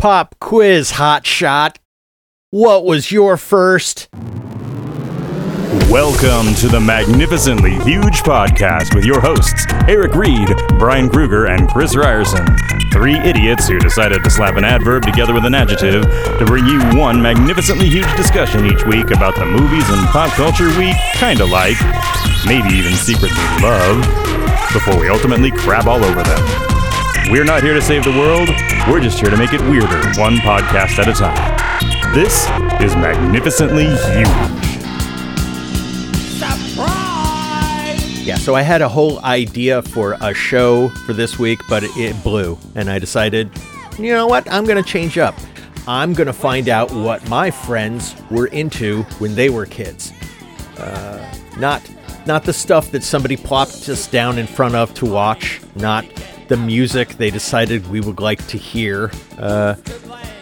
Pop quiz, hot shot. What was your first? Welcome to the Magnificently Huge Podcast with your hosts, Eric Reed, Brian Kruger, and Chris Ryerson. Three idiots who decided to slap an adverb together with an adjective to bring you one magnificently huge discussion each week about the movies and pop culture we kinda like, maybe even secretly love, before we ultimately crab all over them. We're not here to save the world, we're just here to make it weirder, one podcast at a time. This is Magnificently Huge. Surprise! Yeah, so I had a whole idea for a show for this week, but it, it blew. And I decided, you know what? I'm going to change up. I'm going to find out what my friends were into when they were kids. Uh, not not the stuff that somebody plopped us down in front of to watch, not the music they decided we would like to hear. Uh,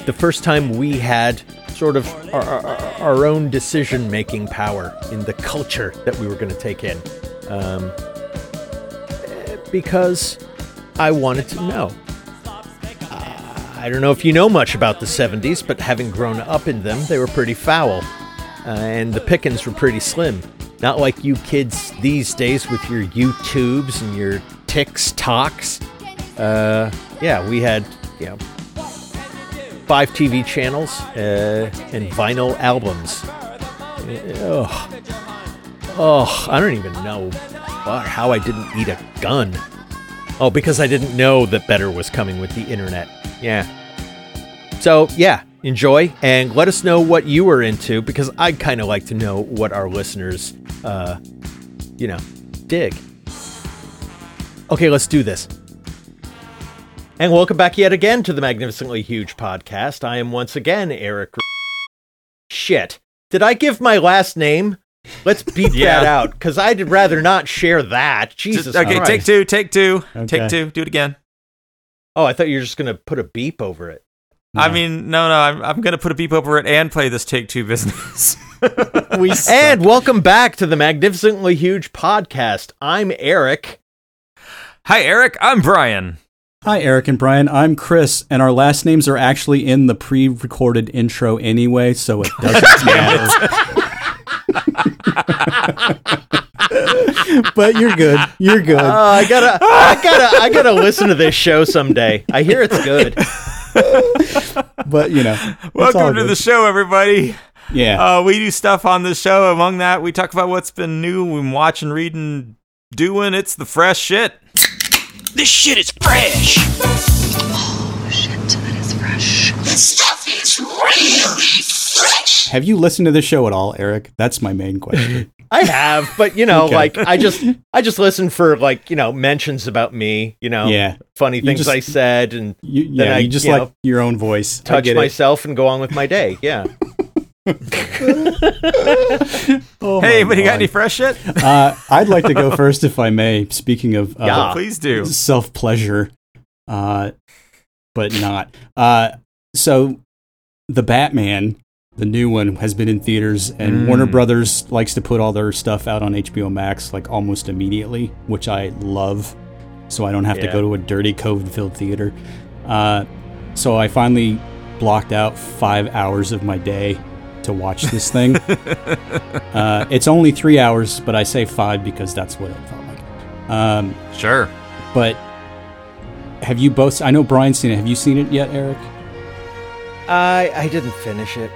the first time we had sort of our, our, our own decision making power in the culture that we were going to take in. Um, because I wanted to know. Uh, I don't know if you know much about the 70s, but having grown up in them, they were pretty foul. Uh, and the pickings were pretty slim. Not like you kids these days with your YouTubes and your TikToks. Uh, yeah, we had, you know, five TV channels uh, and vinyl albums. Ugh. Oh, I don't even know how I didn't eat a gun. Oh, because I didn't know that better was coming with the internet. Yeah. So, yeah, enjoy and let us know what you were into because I'd kind of like to know what our listeners, uh, you know, dig. Okay, let's do this. And welcome back yet again to the Magnificently Huge podcast. I am once again Eric. Shit. Did I give my last name? Let's beat Yeah. that out because I'd rather not share that. Jesus. Just- okay, Christ. take two, take two, Okay. take two. Do it again. Oh, I thought you were just gonna put a beep over it. I mean, no, no, I'm, I'm gonna put a beep over it and play this take two business. we And welcome back to the Magnificently Huge podcast. I'm Eric. Hi, Eric. I'm Brian. Hi, Eric and Brian. I'm Chris, and our last names are actually in the pre-recorded intro anyway, so it doesn't matter. but you're good. You're good. Uh, I gotta, I gotta, I gotta listen to this show someday. I hear it's good. but you know, Welcome to good. the show, everybody. Yeah. Uh, we do stuff on the show. Among that, we talk about what's been new and watching, reading, doing. It's the fresh shit. This shit is fresh. Oh, shit, that is fresh. This stuff is really fresh. Have you listened to the show at all, Eric? That's my main question. I have, but you know, Okay. like I just, I just listen for like you know mentions about me. You know, yeah. funny You things just- I said and You, Then yeah. I, you just you like know, your own voice. Touch get it. myself and go on with my day. Yeah. Oh hey, but you got any fresh shit? uh, I'd like to go first, if I may. Speaking of uh, Yeah. Please do. self pleasure, uh, but not. Uh, so, the Batman, the new one, has been in theaters, and Mm. Warner Brothers likes to put all their stuff out on HBO Max like almost immediately, which I love. So I don't have to go to a dirty COVID-filled theater. Uh, so I finally blocked out five hours of my day to watch this thing. uh, it's only three hours, but I say five because that's what it felt like. Um, Sure. but have you both? I know Brian's seen it. Have you seen it yet, Eric? I, I didn't finish it.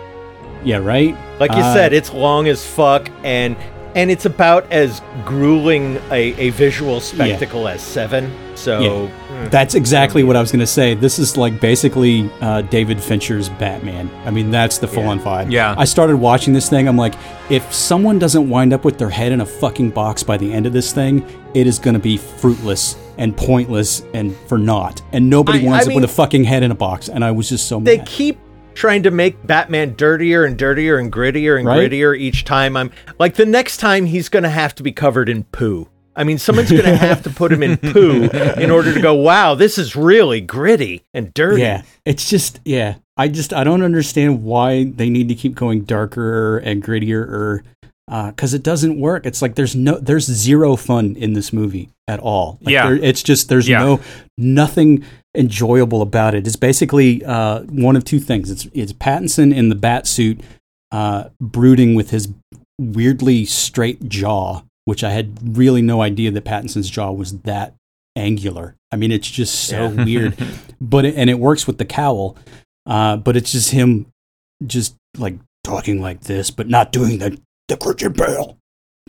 Yeah, right. Like you Uh, said, it's long as fuck, and and it's about as grueling a, a visual spectacle as Seven. So Yeah. That's exactly what I was going to say. This is like basically uh, David Fincher's Batman. I mean, that's the full on vibe. Yeah. I started watching this thing. I'm like, if someone doesn't wind up with their head in a fucking box by the end of this thing, it is going to be fruitless and pointless and for naught. And nobody I- winds I up with a fucking head in a box. And I was just so they mad. keep trying to make Batman dirtier and dirtier and grittier and Right? grittier each time. I'm like the next time he's going to have to be covered in poo. I mean, someone's going to have to put him in poo in order to go, wow, this is really gritty and dirty. Yeah, it's just yeah. I just I don't understand why they need to keep going darker and grittier. or, because it doesn't work. It's like there's no there's zero fun in this movie at all. Like, Yeah. there- it's just there's Yeah. no nothing enjoyable about it. It's basically uh, one of two things. It's it's Pattinson in the bat suit, uh, brooding with his weirdly straight jaw, which I had really no idea that Pattinson's jaw was that angular. I mean, it's just so weird, but it, and it works with the cowl, uh, but it's just him, just like talking like this, but not doing the the Christian Bale.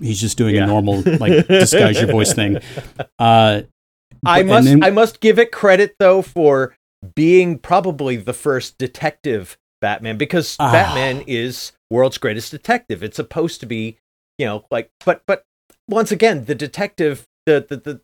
He's just doing Yeah. a normal like disguise your voice thing. Uh, I but- must then- I must give it credit though for being probably the first detective Batman because Ah. Batman is world's greatest detective. It's supposed to be, you know, like but but once again, the detective the the the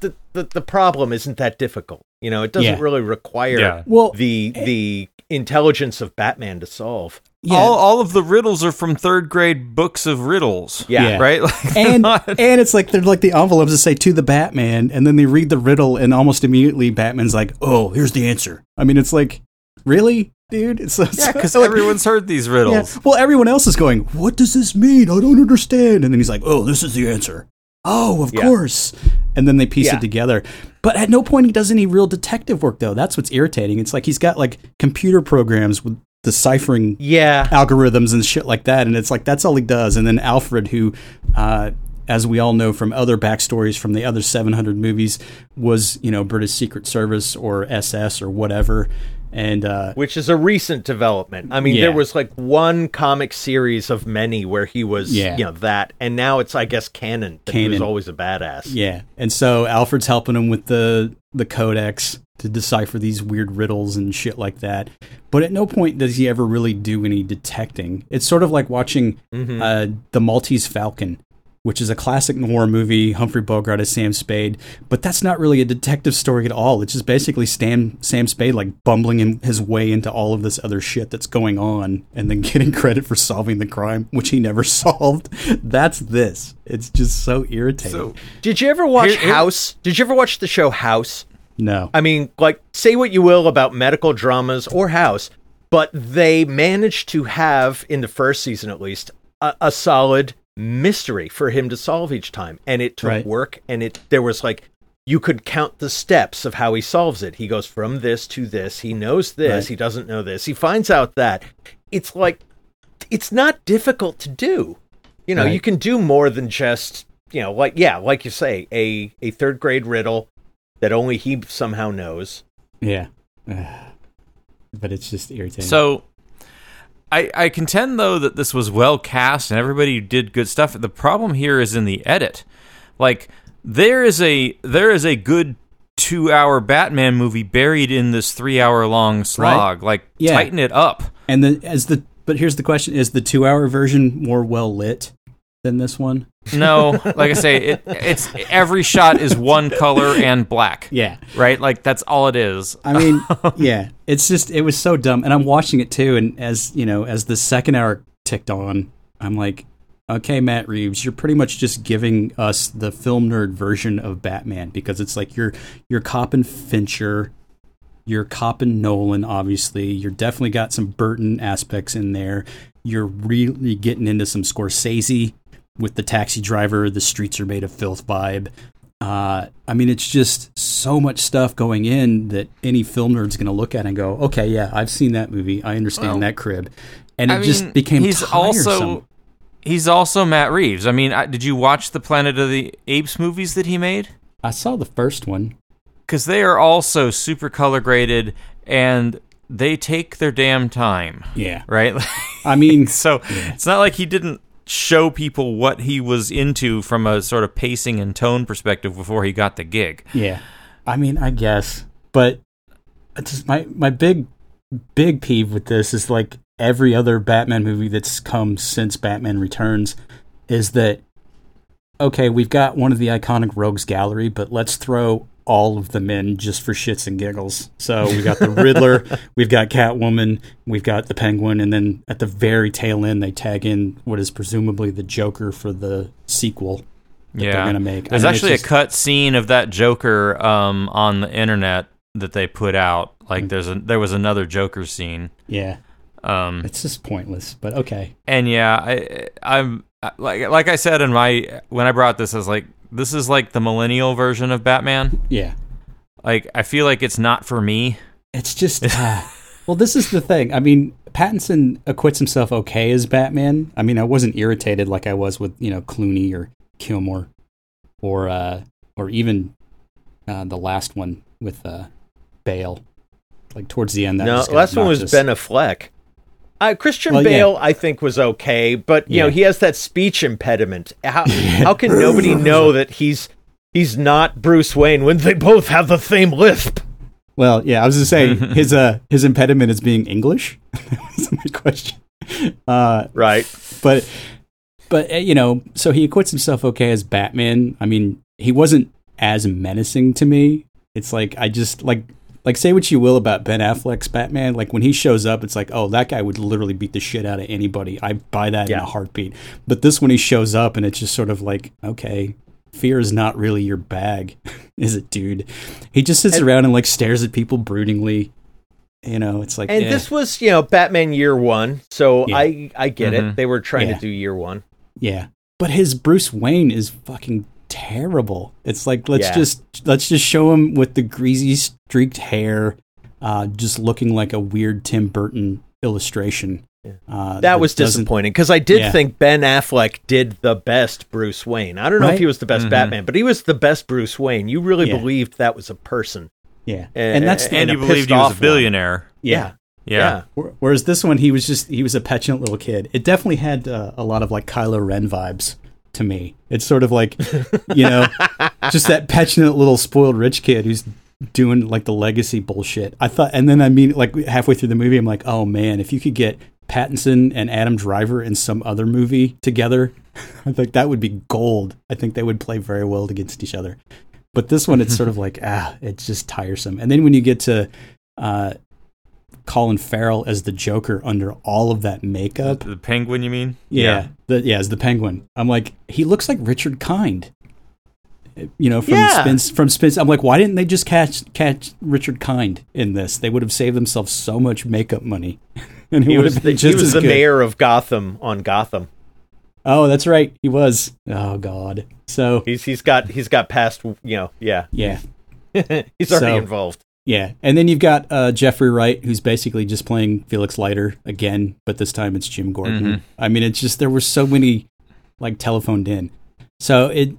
the, the, the problem isn't that difficult. You know, it doesn't Yeah. really require Yeah. well, the eh, the intelligence of Batman to solve. yeah, All, all of the riddles are from third grade books of riddles. Yeah. Yeah. Right? Like, and not- and it's like they're like the envelopes that say to the Batman, and then they read the riddle, and almost immediately Batman's like, "Oh, here's the answer." I mean, it's like, really, dude? It's, it's yeah, because like- everyone's heard these Yeah. riddles. Well, everyone else is going, "What does this mean? I don't understand." And then he's like, "Oh, this is the answer." Oh, of Yeah. course. And then they piece Yeah. it together. But at no point he does any real detective work, though. That's what's irritating. It's like he's got like computer programs with deciphering Yeah. algorithms and shit like that. And it's like that's all he does. And then Alfred, who, uh, as we all know from other backstories from the other 700 movies, was you know British Secret Service or SS or whatever. And uh, which is a recent development. I mean, Yeah. there was like one comic series of many where he was, Yeah. you know, that, and now it's, I guess, canon that he was always a badass. yeah, and so Alfred's helping him with the the codex to decipher these weird riddles and shit like that. But at no point does he ever really do any detecting. It's sort of like watching Mm-hmm. uh, the Maltese Falcon, which is a classic noir movie. Humphrey Bogart as Sam Spade, but that's not really a detective story at all. It's just basically Sam Sam Spade like bumbling in his way into all of this other shit that's going on, and then getting credit for solving the crime, which he never solved. That's this. It's just so irritating. So, Did you ever watch Here- here- House? Did you ever watch the show House? no, I mean, like, say what you will about medical dramas or House, but they managed to have, in the first season at least, a, a solid mystery for him to solve each time. And it took Right. work, and it there was like, you could count the steps of how he solves it. He goes from this to this. He knows this. Right. He doesn't know this. He finds out that. It's like, it's not difficult to do. You know, Right. you can do more than just, you know, like, yeah, like you say, a, a third grade riddle that only he somehow knows. yeah, but it's just irritating. so I, I contend though that this was well cast and everybody did good stuff. The problem here is in the edit. Like there is a there is a good two hour Batman movie buried in this three hour long slog. Like Yeah. tighten it up. and the as the but here's the question: Is the two hour version more well lit than this one? No, like I say, it, it's every shot is one color and black. Yeah. Right? Like that's all it is. I mean, yeah, it's just it was so dumb, and I'm watching it too. And as you know, as the second hour ticked on, I'm like, okay, Matt Reeves, you're pretty much just giving us the film nerd version of Batman because it's like you're you're copping Fincher, you're copping Nolan, obviously. You're definitely got some Burton aspects in there. You're really getting into some Scorsese with the taxi driver, the streets are made of filth vibe. Uh, I mean, it's just so much stuff going in that any film nerd's going to look at and go, "Okay, yeah, I've seen that movie. I understand Well, that crib," and it I just became he's tiresome. also he's also Matt Reeves. I mean, I, did you watch the Planet of the Apes movies that he made? I saw the first one. Because they are also super color graded and they take their damn time, Yeah, right? I mean, so it's not like he didn't show people what he was into from a sort of pacing and tone perspective before he got the gig. Yeah, I mean, I guess, but just my my big big peeve with this is like every other Batman movie that's come since Batman Returns is that okay, we've got one of the iconic rogues gallery, but let's throw all of the men just for shits and giggles. So we got the Riddler, we've got Catwoman, we've got the Penguin, and then at the very tail end they tag in what is presumably the Joker for the sequel. that yeah, they're gonna make. I There's mean, actually just- a cut scene of that Joker um, on the internet that they put out. Mm. Like there's a there was another Joker scene. Yeah, Um, it's just pointless. But okay. and yeah, I I'm like like I said in my when I brought this, I was like, this is like the millennial version of Batman. Yeah. Like I feel like it's not for me. It's just uh, well, this is the thing. I mean, Pattinson acquits himself okay as Batman. I mean, I wasn't irritated like I was with you know Clooney or Kilmer, or uh, or even uh, the last one with uh, Bale. Like towards the end, that no, last one was. Ben Affleck. Uh, Christian Well, yeah. Bale, I think, was okay, but you know he has that speech impediment. How how can nobody know that he's he's not Bruce Wayne when they both have the same lisp? Well, yeah, I was gonna say his uh his impediment is being English. that was my question. Uh, Right. but but uh, you know, so he acquits himself okay as Batman. I mean, he wasn't as menacing to me. It's like I just like like say what you will about Ben Affleck's Batman. Like when he shows up, it's like, oh, that guy would literally beat the shit out of anybody. I buy that in a heartbeat. But this when he shows up, and it's just sort of like, okay. Fear is not really your bag, is it, dude? He just sits around and like stares at people broodingly. You know, it's like, And eh. this was, you know, Batman Year One, so Yeah. I I get Mhm. it. They were trying Yeah. to do Year One. Yeah. But his Bruce Wayne is fucking terrible. It's like let's Yeah. just let's just show him with the greasy streaked hair, uh, just looking like a weird Tim Burton illustration. Uh, That was disappointing because I did Yeah. think Ben Affleck did the best Bruce Wayne. I don't know if he was the best Batman, but he was the best Bruce Wayne. You really Yeah. believed that was a person. Yeah, And- and that's and- And a you believed pissed he was a billionaire. yeah. Yeah. Wh- Whereas this one, he was just he was a petulant little kid. It definitely had uh, a lot of like Kylo Ren vibes to me. It's sort of like you know, just that petulant little spoiled rich kid who's doing like the legacy bullshit. I thought, and then I mean, like halfway through the movie, I'm like, oh man, if you could get Pattinson and Adam Driver in some other movie together, I think that would be gold. I think they would play very well against each other. But this one, it's sort of like ah, it's just tiresome. And then when you get to uh, Colin Farrell as the Joker under all of that makeup. The penguin, you mean? Yeah, the, yeah, as the Penguin. I'm like, he looks like Richard Kind. You know, from Yeah. Spins. From Spins. I'm like, why didn't they just catch catch Richard Kind in this? They would have saved themselves so much makeup money, and He was have the, he was as the good. mayor of Gotham on Gotham. Oh, that's right, he was. Oh God. So He's he's got he's got past you know yeah yeah, he's already So- involved. Yeah, and then you've got uh, Jeffrey Wright, who's basically just playing Felix Leiter again, but this time it's Jim Gordon. I mean, it's just there were so many like telephoned in, so it,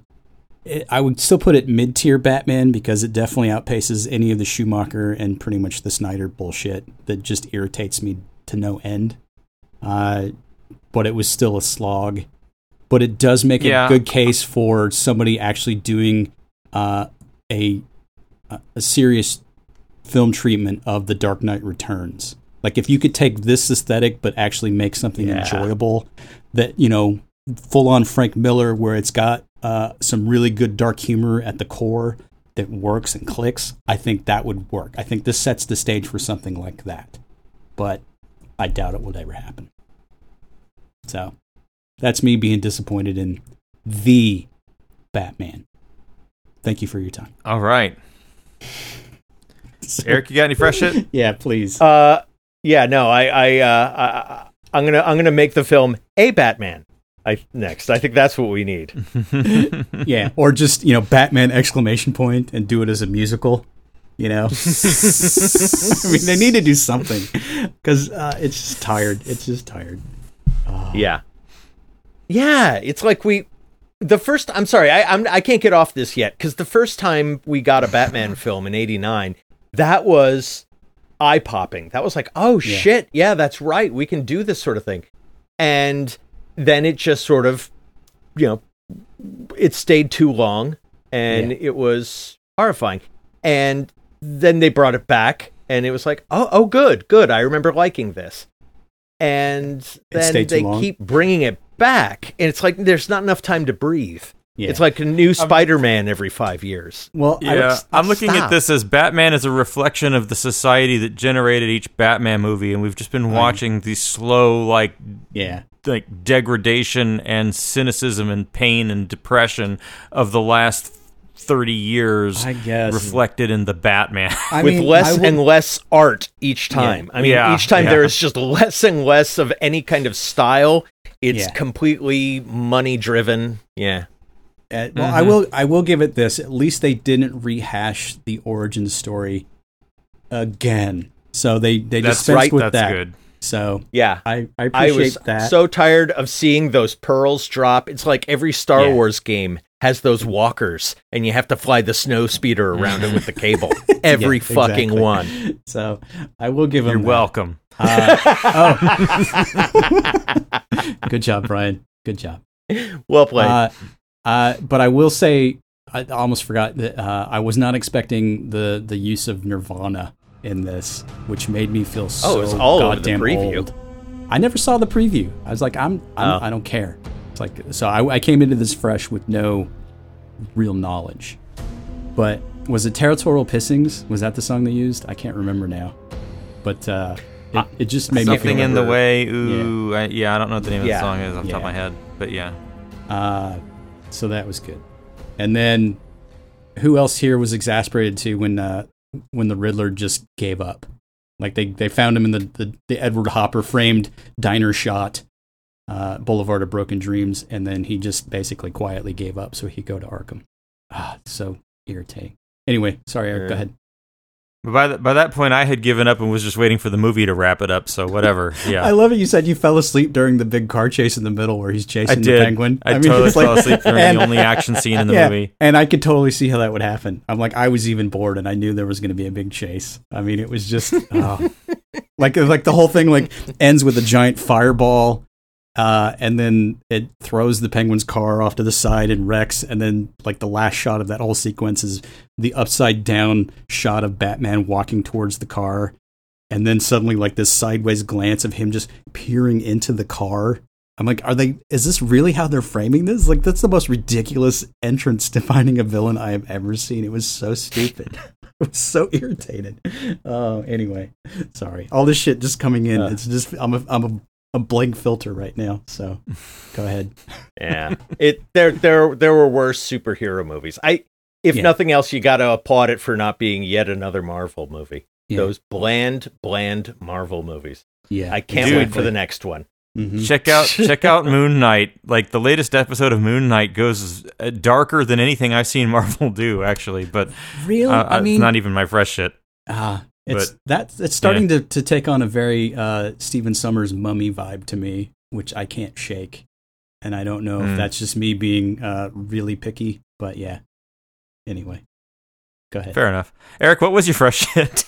it I would still put it mid tier Batman because it definitely outpaces any of the Schumacher and pretty much the Snyder bullshit that just irritates me to no end. Uh, but it was still a slog. But it does make Yeah. a good case for somebody actually doing uh, a a serious film treatment of The Dark Knight Returns. Like if you could take this aesthetic but actually make something Yeah. enjoyable that, you know, full on Frank Miller where it's got uh, some really good dark humor at the core that works and clicks, I think that would work. I think this sets the stage for something like that. But I doubt it would ever happen. So that's me being disappointed in the Batman. Thank you for your time. All right. Eric, you got any fresh shit? Yeah, please. Uh, yeah, no, I, I, uh, I, I'm gonna, I'm gonna make the film a Batman. I next. I think that's what we need. yeah, or just you know Batman exclamation point and do it as a musical. You know, I mean they need to do something because uh, it's just tired. It's just tired. Yeah, yeah. It's like we, the first. I'm sorry, I, I'm, I can't get off this yet because the first time we got a Batman film in '89, that was eye popping. That was like, oh shit, yeah, that's right. We can do this sort of thing, and then it just sort of, you know, it stayed too long, and Yeah. it was horrifying. And then they brought it back, and it was like, oh, oh, good, good. I remember liking this. And then they long? keep bringing it back, and it's like there's not enough time to breathe. Yeah. It's like a new Spider-Man every five years. Well, I- Yeah, I'm looking stop. at this as Batman as a reflection of the society that generated each Batman movie, and we've just been watching the slow, like, yeah, like degradation and cynicism and pain and depression of the last 30 years I guess. reflected in the Batman. I with mean, less I will- and less art each time. I mean, Yeah, each time yeah. there is just less and less of any kind of style. It's Yeah. completely money driven. Yeah. Uh, well, I will. I will give it this. At least they didn't rehash the origin story again. So they they That's dispensed right. with That's that. good. So Yeah. I I I was that. so tired of seeing those pearls drop. It's like every Star Yeah. Wars game has those walkers, and you have to fly the snow speeder around it with the cable. Every Yeah, fucking exactly. one. So I will give them. You're that. welcome. Good job, Brian. Good job. Well played. Uh, uh, but I will say, I almost forgot that uh, I was not expecting the the use of Nirvana in this, which made me feel so Oh, it was all over the goddamn preview. old. I never saw the preview. I was like, I'm, I'm Oh. I don't care. It's like so. I, I came into this fresh with no real knowledge. But was it Territorial Pissings? Was that the song they used? I can't remember now. But uh, it, it just made me feel Something in the way. Ooh, yeah. I, yeah, I don't know what the name of the song is off the top of my head, but yeah. Uh, so that was good. And then, who else here was exasperated too when uh, when the Riddler just gave up? Like they, they found him in the, the, the Edward Hopper framed diner shot, uh, Boulevard of Broken Dreams, and then he just basically quietly gave up so he could go to Arkham. Ah, so irritating. Anyway, sorry, Eric. Go ahead. By, th- by that point, I had given up and was just waiting for the movie to wrap it up. So whatever. Yeah. I love it. You said you fell asleep during the big car chase in the middle where he's chasing I the penguin. I, mean, totally like- fell asleep during and- the only action scene in the yeah, movie. And I could totally see how that would happen. I'm like, I was even bored, and I knew there was going to be a big chase. I mean, it was just oh. like like the whole thing like ends with a giant fireball, uh, and then it throws the penguin's car off to the side and wrecks, and then like the last shot of that whole sequence is the upside down shot of Batman walking towards the car. And then suddenly, like this sideways glance of him just peering into the car, I'm like, are they? Is this really how they're framing this? Like, that's the most ridiculous entrance to finding a villain I have ever seen. It was so stupid. I was so irritated. Oh, anyway, sorry. All this shit just coming in. Uh. it's just I'm a I'm a, a blank filter right now. So, go ahead. yeah. It there there there were worse superhero movies. I if Yeah. nothing else, you got to applaud it for not being yet another Marvel movie. Yeah. Those bland, bland Marvel movies. Yeah, I can't wait for the next one. Mhm. Check out check out Moon Knight. Like the latest episode of Moon Knight goes uh, darker than anything I've seen Marvel do, actually. But Real, uh, I mean, not even my fresh shit. Ah, it's But- that it's starting to, to take on a very uh, Stephen Sommers mummy vibe to me, which I can't shake, and I don't know if Mm. that's just me being uh, really picky, but yeah. Anyway, go ahead. Fair enough. Eric, what was your fresh shit?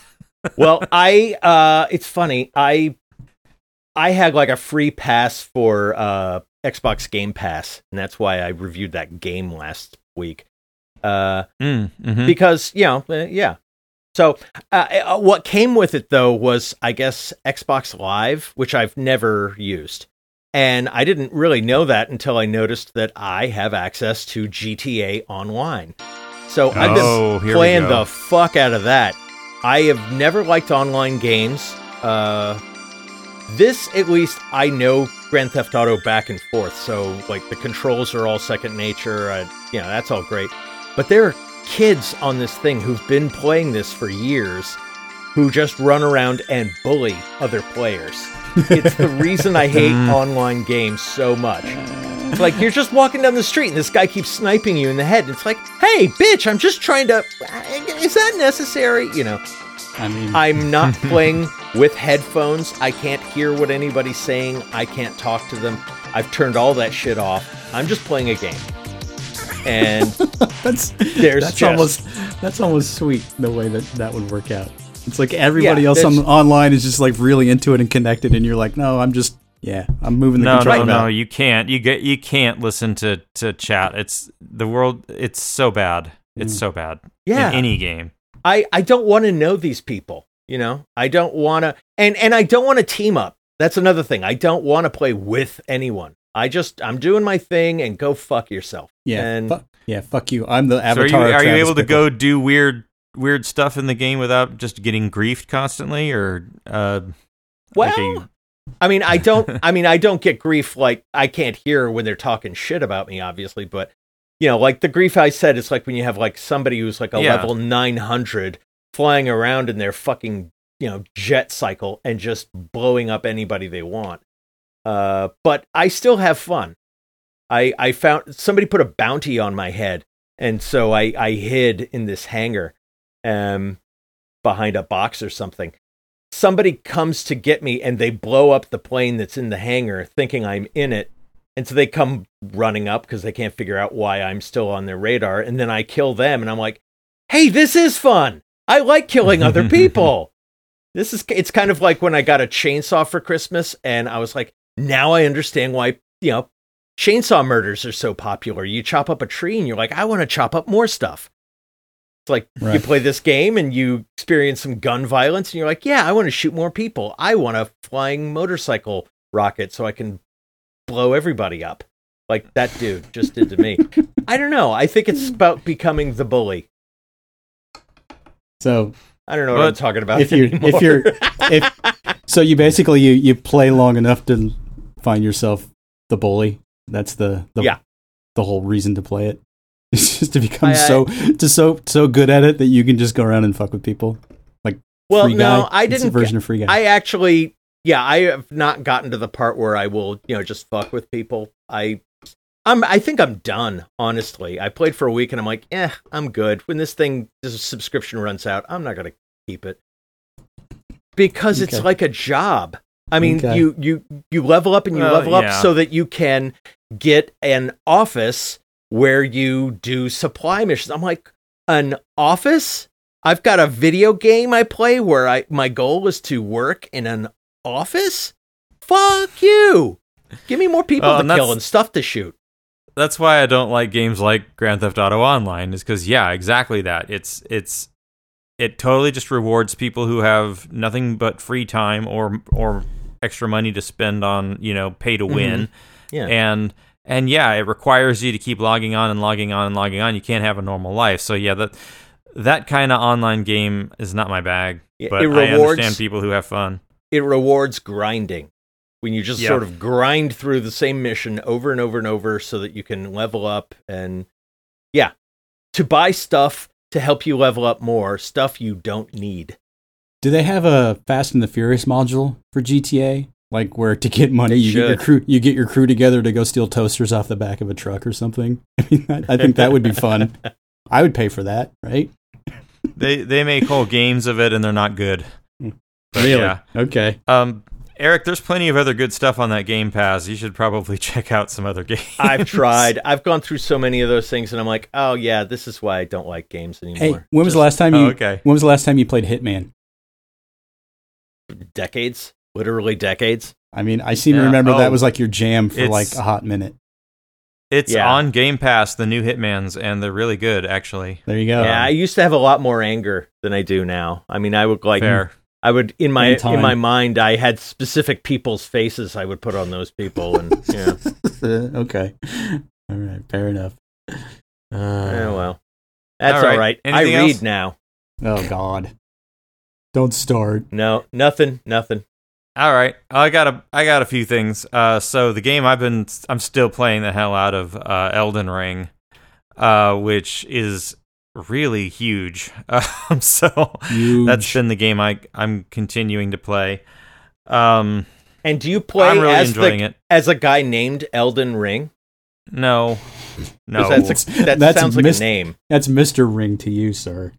well, I uh it's funny. I I had like a free pass for uh Xbox Game Pass, and that's why I reviewed that game last week. Uh mm, mhm. because, you know, uh, yeah. So, uh, uh, what came with it though was I guess Xbox Live, which I've never used. And I didn't really know that until I noticed that I have access to GTA Online. So I've been Oh, playing the fuck out of that. I have never liked online games. Uh, this, at least, I know Grand Theft Auto back and forth, so like the controls are all second nature. Uh, you know, that's all great. But there are kids on this thing who've been playing this for years, who just run around and bully other players. It's the reason I hate online games so much. It's like you're just walking down the street and this guy keeps sniping you in the head. And it's like, hey, bitch, I'm just trying to. Is that necessary? You know, I mean, I'm not playing with headphones. I can't hear what anybody's saying. I can't talk to them. I've turned all that shit off. I'm just playing a game. And that's there's that's just- almost that's almost sweet the way that that would work out. It's like everybody Yeah, else on there's- online is just like really into it and connected, and you're like, no, I'm just yeah, I'm moving the no, no, controller. no. You can't. You get. You can't listen to to chat. It's the world. It's so bad. It's Mm. so bad. Yeah. In any game. I, I don't want to know these people. You know, I don't want to, and and I don't want to team up. That's another thing. I don't want to play with anyone. I just I'm doing my thing and go fuck yourself. Yeah, and fu- yeah, fuck you. I'm the So are avatar. you are you Travis able to go do weird weird stuff in the game without just getting griefed constantly or uh well, like a- I mean, I don't. I mean, I don't get grief like I can't hear when they're talking shit about me, obviously. But you know, like the grief I said, it's like when you have like somebody who's like a Yeah. level nine hundred flying around in their fucking you know jet cycle and just blowing up anybody they want. Uh, but I still have fun. I I found somebody put a bounty on my head, and so I I hid in this hangar, um, behind a box or something. Somebody comes to get me, and they blow up the plane that's in the hangar, thinking I'm in it. And so they come running up because they can't figure out why I'm still on their radar. And then I kill them, and I'm like, "Hey, this is fun. I like killing other people." This is it's kind of like when I got a chainsaw for Christmas and I was like, now I understand why, you know, chainsaw murders are so popular. You chop up a tree and you're like, I want to chop up more stuff. It's like you play this game and you experience some gun violence and you're like, yeah, I want to shoot more people. I want a flying motorcycle rocket so I can blow everybody up. Like that dude just did to me. I don't know. I think it's about becoming the bully. So I don't know what I'm talking about. if you're anymore. if you're if so you basically you you play long enough to find yourself the bully. That's the the Yeah. the whole reason to play it. It's just to become I- I- so to so so good at it that you can just go around and fuck with people. Like well, no, Guy. I It's didn't. version of Free Guy. I actually, yeah, I have not gotten to the part where I will, you know, just fuck with people. I, I'm, I think I'm done. Honestly, I played for a week and I'm like, eh, I'm good. When this thing, this subscription runs out, I'm not gonna keep it because it's Okay. like a job. I mean, Okay. you you you level up and you Well, level up yeah. so that you can get an office where you do supply missions. I'm like, an office? I've got a video game I play where I my goal is to work in an office? Fuck you. Give me more people Well, to and kill and stuff to shoot. That's why I don't like games like Grand Theft Auto Online is cuz yeah, exactly that. It's it's it totally just rewards people who have nothing but free time or or extra money to spend on, you know, pay to mm-hmm. win. Yeah. and and yeah, it requires you to keep logging on and logging on and logging on. You can't have a normal life. So yeah, that that kind of online game is not my bag. But it I rewards- understand people who have fun. it rewards grinding when you just Yeah. sort of grind through the same mission over and over and over so that you can level up and yeah to buy stuff to help you level up more stuff you don't need do they have a Fast and the Furious module for GTA? Like where to get money, you get your crew you get your crew together to go steal toasters off the back of a truck or something. I mean, I, I think that would be fun. I would pay for that, right? They they make whole games of it and they're not good. But really? yeah. Okay. Um, Eric, there's plenty of other good stuff on that Game Pass. You should probably check out some other games. i've tried i've gone through so many of those things and i'm like oh yeah this is why i don't like games Hey, anymore when was the last time Oh, you? okay. When was the last time you played Hitman? Decades literally decades I mean, I seem to Yeah. remember that Oh, was like your jam for like a hot minute. It's Yeah. on Game Pass, the new Hitmans, and they're really good, actually. There you go. yeah i used to have a lot more anger than i do now i mean i would like Fair. i would in my Anytime. in my mind i had specific people's faces i would put on those people and yeah okay. All right. Fair enough. Uh, Oh well, that's All right. all right. I read else? now. Oh God. Don't start. No, nothing, nothing. All right, I got a I got a few things. Uh, so the game I've been I'm still playing the hell out of uh, Elden Ring, uh, which is really huge. Um, so Huge. that's been the game I I'm continuing to play. Um, And do you play I'm really as enjoying the, it. as a guy named Elden Ring? No, 'Cause no. that's a, that That's sounds like a name. That's Mr. Ring to you, sir.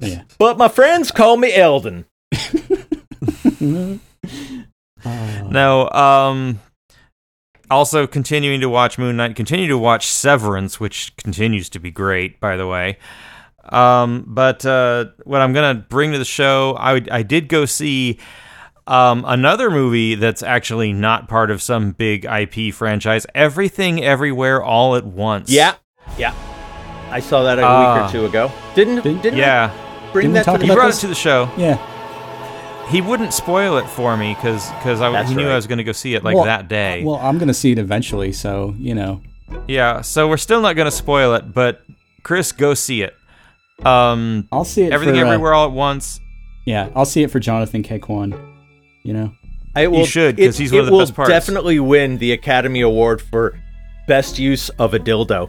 Yeah. But my friends call me Elden. Uh, No, um also continuing to watch Moon Knight, continue to watch Severance, which continues to be great, by the way. Um, but uh, what I'm gonna bring to the show, I I did go see um, another movie that's actually not part of some big IP franchise. Everything, everywhere, all at once. Yeah, yeah. I saw that a Ah. week or two ago. Didn't Didn't- didn't, yeah. I bring Didn't that to He brought this? it to the show. yeah. He wouldn't spoil it for me because I That's he knew right. I was going to go see it like Well, that day. Well, I'm gonna see it eventually, so you know. yeah, so we're still not going to spoil it, but Chris, go see it. Um, I'll see it. everything for, uh, everywhere all at once. yeah, I'll see it for Jonathan Ke Quan. You know. I will, should, 'cause it- he's one of the will best parts. It will Definitely win the Academy Award for best use of a dildo.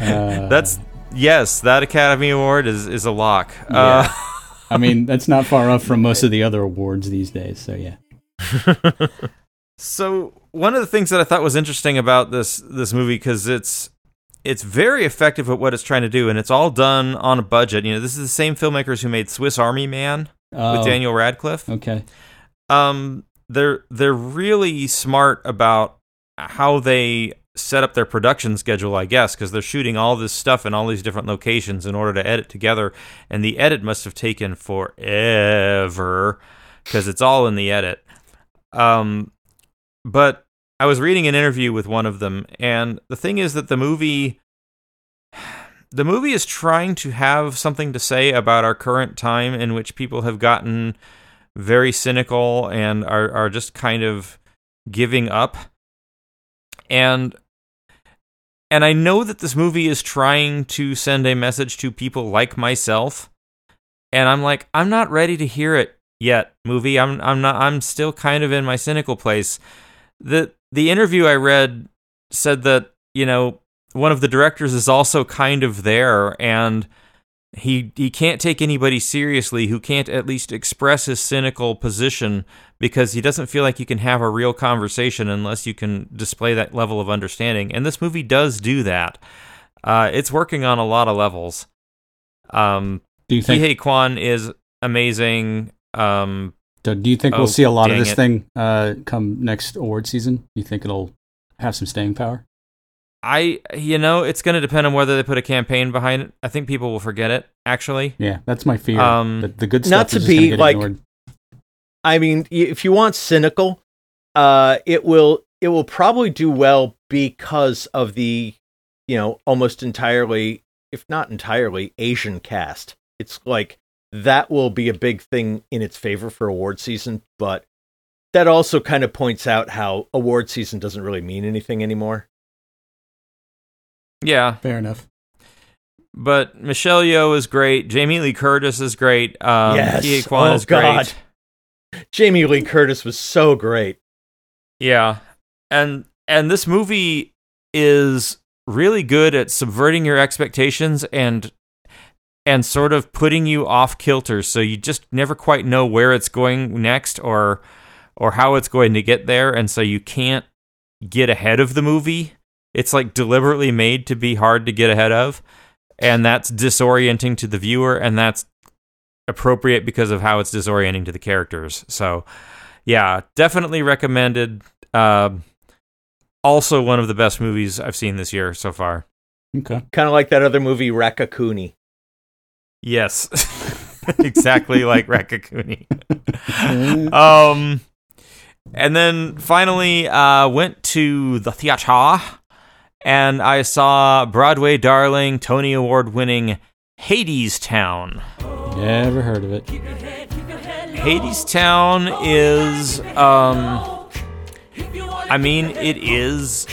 Uh, That's yes, that Academy Award is is a lock. Uh, I mean, that's not far off from most of the other awards these days. So yeah. So one of the things that I thought was interesting about this this movie because it's it's very effective at what it's trying to do, and it's all done on a budget. You know, this is the same filmmakers who made Swiss Army Man Oh, with Daniel Radcliffe. Okay. Um, they're they're really smart about how they set up their production schedule, I guess, because they're shooting all this stuff in all these different locations in order to edit together, and the edit must have taken forever because it's all in the edit. Um, but I was reading an interview with one of them, and the thing is that the movie. The movie is trying to have something to say about our current time in which people have gotten very cynical and are, are just kind of giving up. And and I know that this movie is trying to send a message to people like myself. And I'm like, I'm not ready to hear it yet, movie. I'm I'm not I'm still kind of in my cynical place. The the interview I read said that, you know, one of the directors is also kind of there and he he can't take anybody seriously who can't at least express his cynical position because he doesn't feel like you can have a real conversation unless you can display that level of understanding. And this movie does do that. Uh, it's working on a lot of levels. Um, Do you think? Ke Huy Quan is amazing. Um, do, do you think Oh, we'll see a lot of this it. thing uh, come next award season? Do you think it'll have some staying power? I, you know, it's going to depend on whether they put a campaign behind it. I think people will forget it. Actually, Yeah, that's my fear. Um, that the good not stuff to is just gonna be, get like, ignored. I mean, if you want cynical, uh, it will it will probably do well because of the, you know, almost entirely, if not entirely, Asian cast. It's like that will be a big thing in its favor for award season, but that also kind of points out how award season doesn't really mean anything anymore. Yeah. Fair enough. But Michelle Yeoh is great. Jamie Lee Curtis is great. Um, Yes. Ke Huy Quan Oh, is great. God. Jamie Lee Curtis was so great. Yeah. And and this movie is really good at subverting your expectations and and sort of putting you off kilter so you just never quite know where it's going next or or how it's going to get there and so you can't get ahead of the movie. It's like deliberately made to be hard to get ahead of and that's disorienting to the viewer and that's appropriate because of how it's disorienting to the characters. So yeah, definitely recommended. Um also, one of the best movies I've seen this year so far. Okay. Kind of like that other movie, Raccacoonie. Yes, exactly like Raccacoonie. um, and then finally, uh, went to the theater, and I saw Broadway darling, Tony Award winning Hadestown. Never heard of it. Hadestown is, um, I mean, it is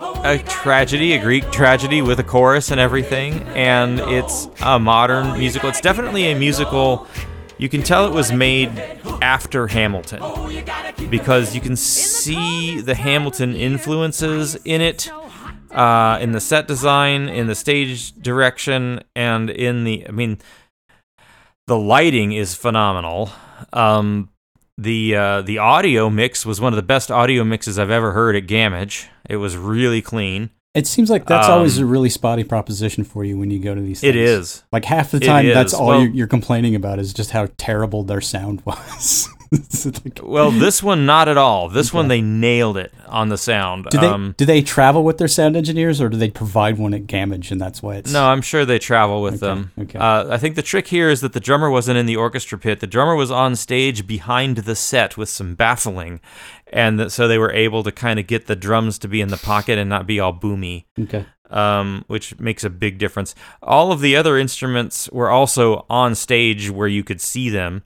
a tragedy, a Greek tragedy with a chorus and everything, and it's a modern musical. It's definitely a musical. You can tell it was made after Hamilton because you can see the Hamilton influences in it, uh, in the set design, in the stage direction, and in the. I mean, the lighting is phenomenal. Um, the uh, the audio mix was one of the best audio mixes I've ever heard at Gammage. It was really clean. It seems like that's always Um, a really spotty proposition for you when you go to these. It things. is. Like half the time, that's all Well- you're, you're complaining about is just how terrible their sound was. Like- Well, this one not at all. This one they nailed it on the sound. do they um, do they travel with their sound engineers, or do they provide one at Gammage, and that's why it's no, I'm sure they travel with Okay, them. okay. Uh, I think the trick here is that the drummer wasn't in the orchestra pit. The drummer was on stage behind the set with some baffling, and that, so they were able to kind of get the drums to be in the pocket and not be all boomy. okay. um, which makes a big difference. All of the other instruments were also on stage where you could see them.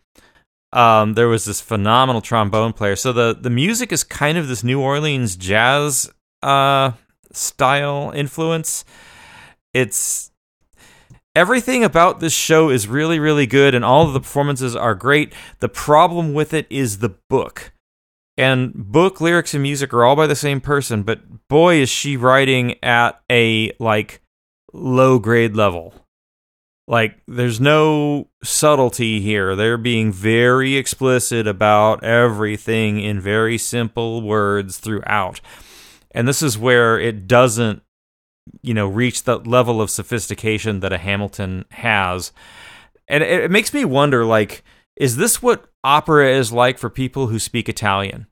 Um, there was this phenomenal trombone player. So the the music is kind of this New Orleans jazz uh, style influence. It's everything about this show is really really good, and all of the performances are great. The problem with it is the book. And book lyrics and music are all by the same person, but boy is she writing at a like low grade level. Like there's no subtlety here. They're being very explicit about everything in very simple words throughout. And this is where it doesn't you know reach the level of sophistication that a Hamilton has. And it, it makes me wonder like is this what opera is like for people who speak Italian?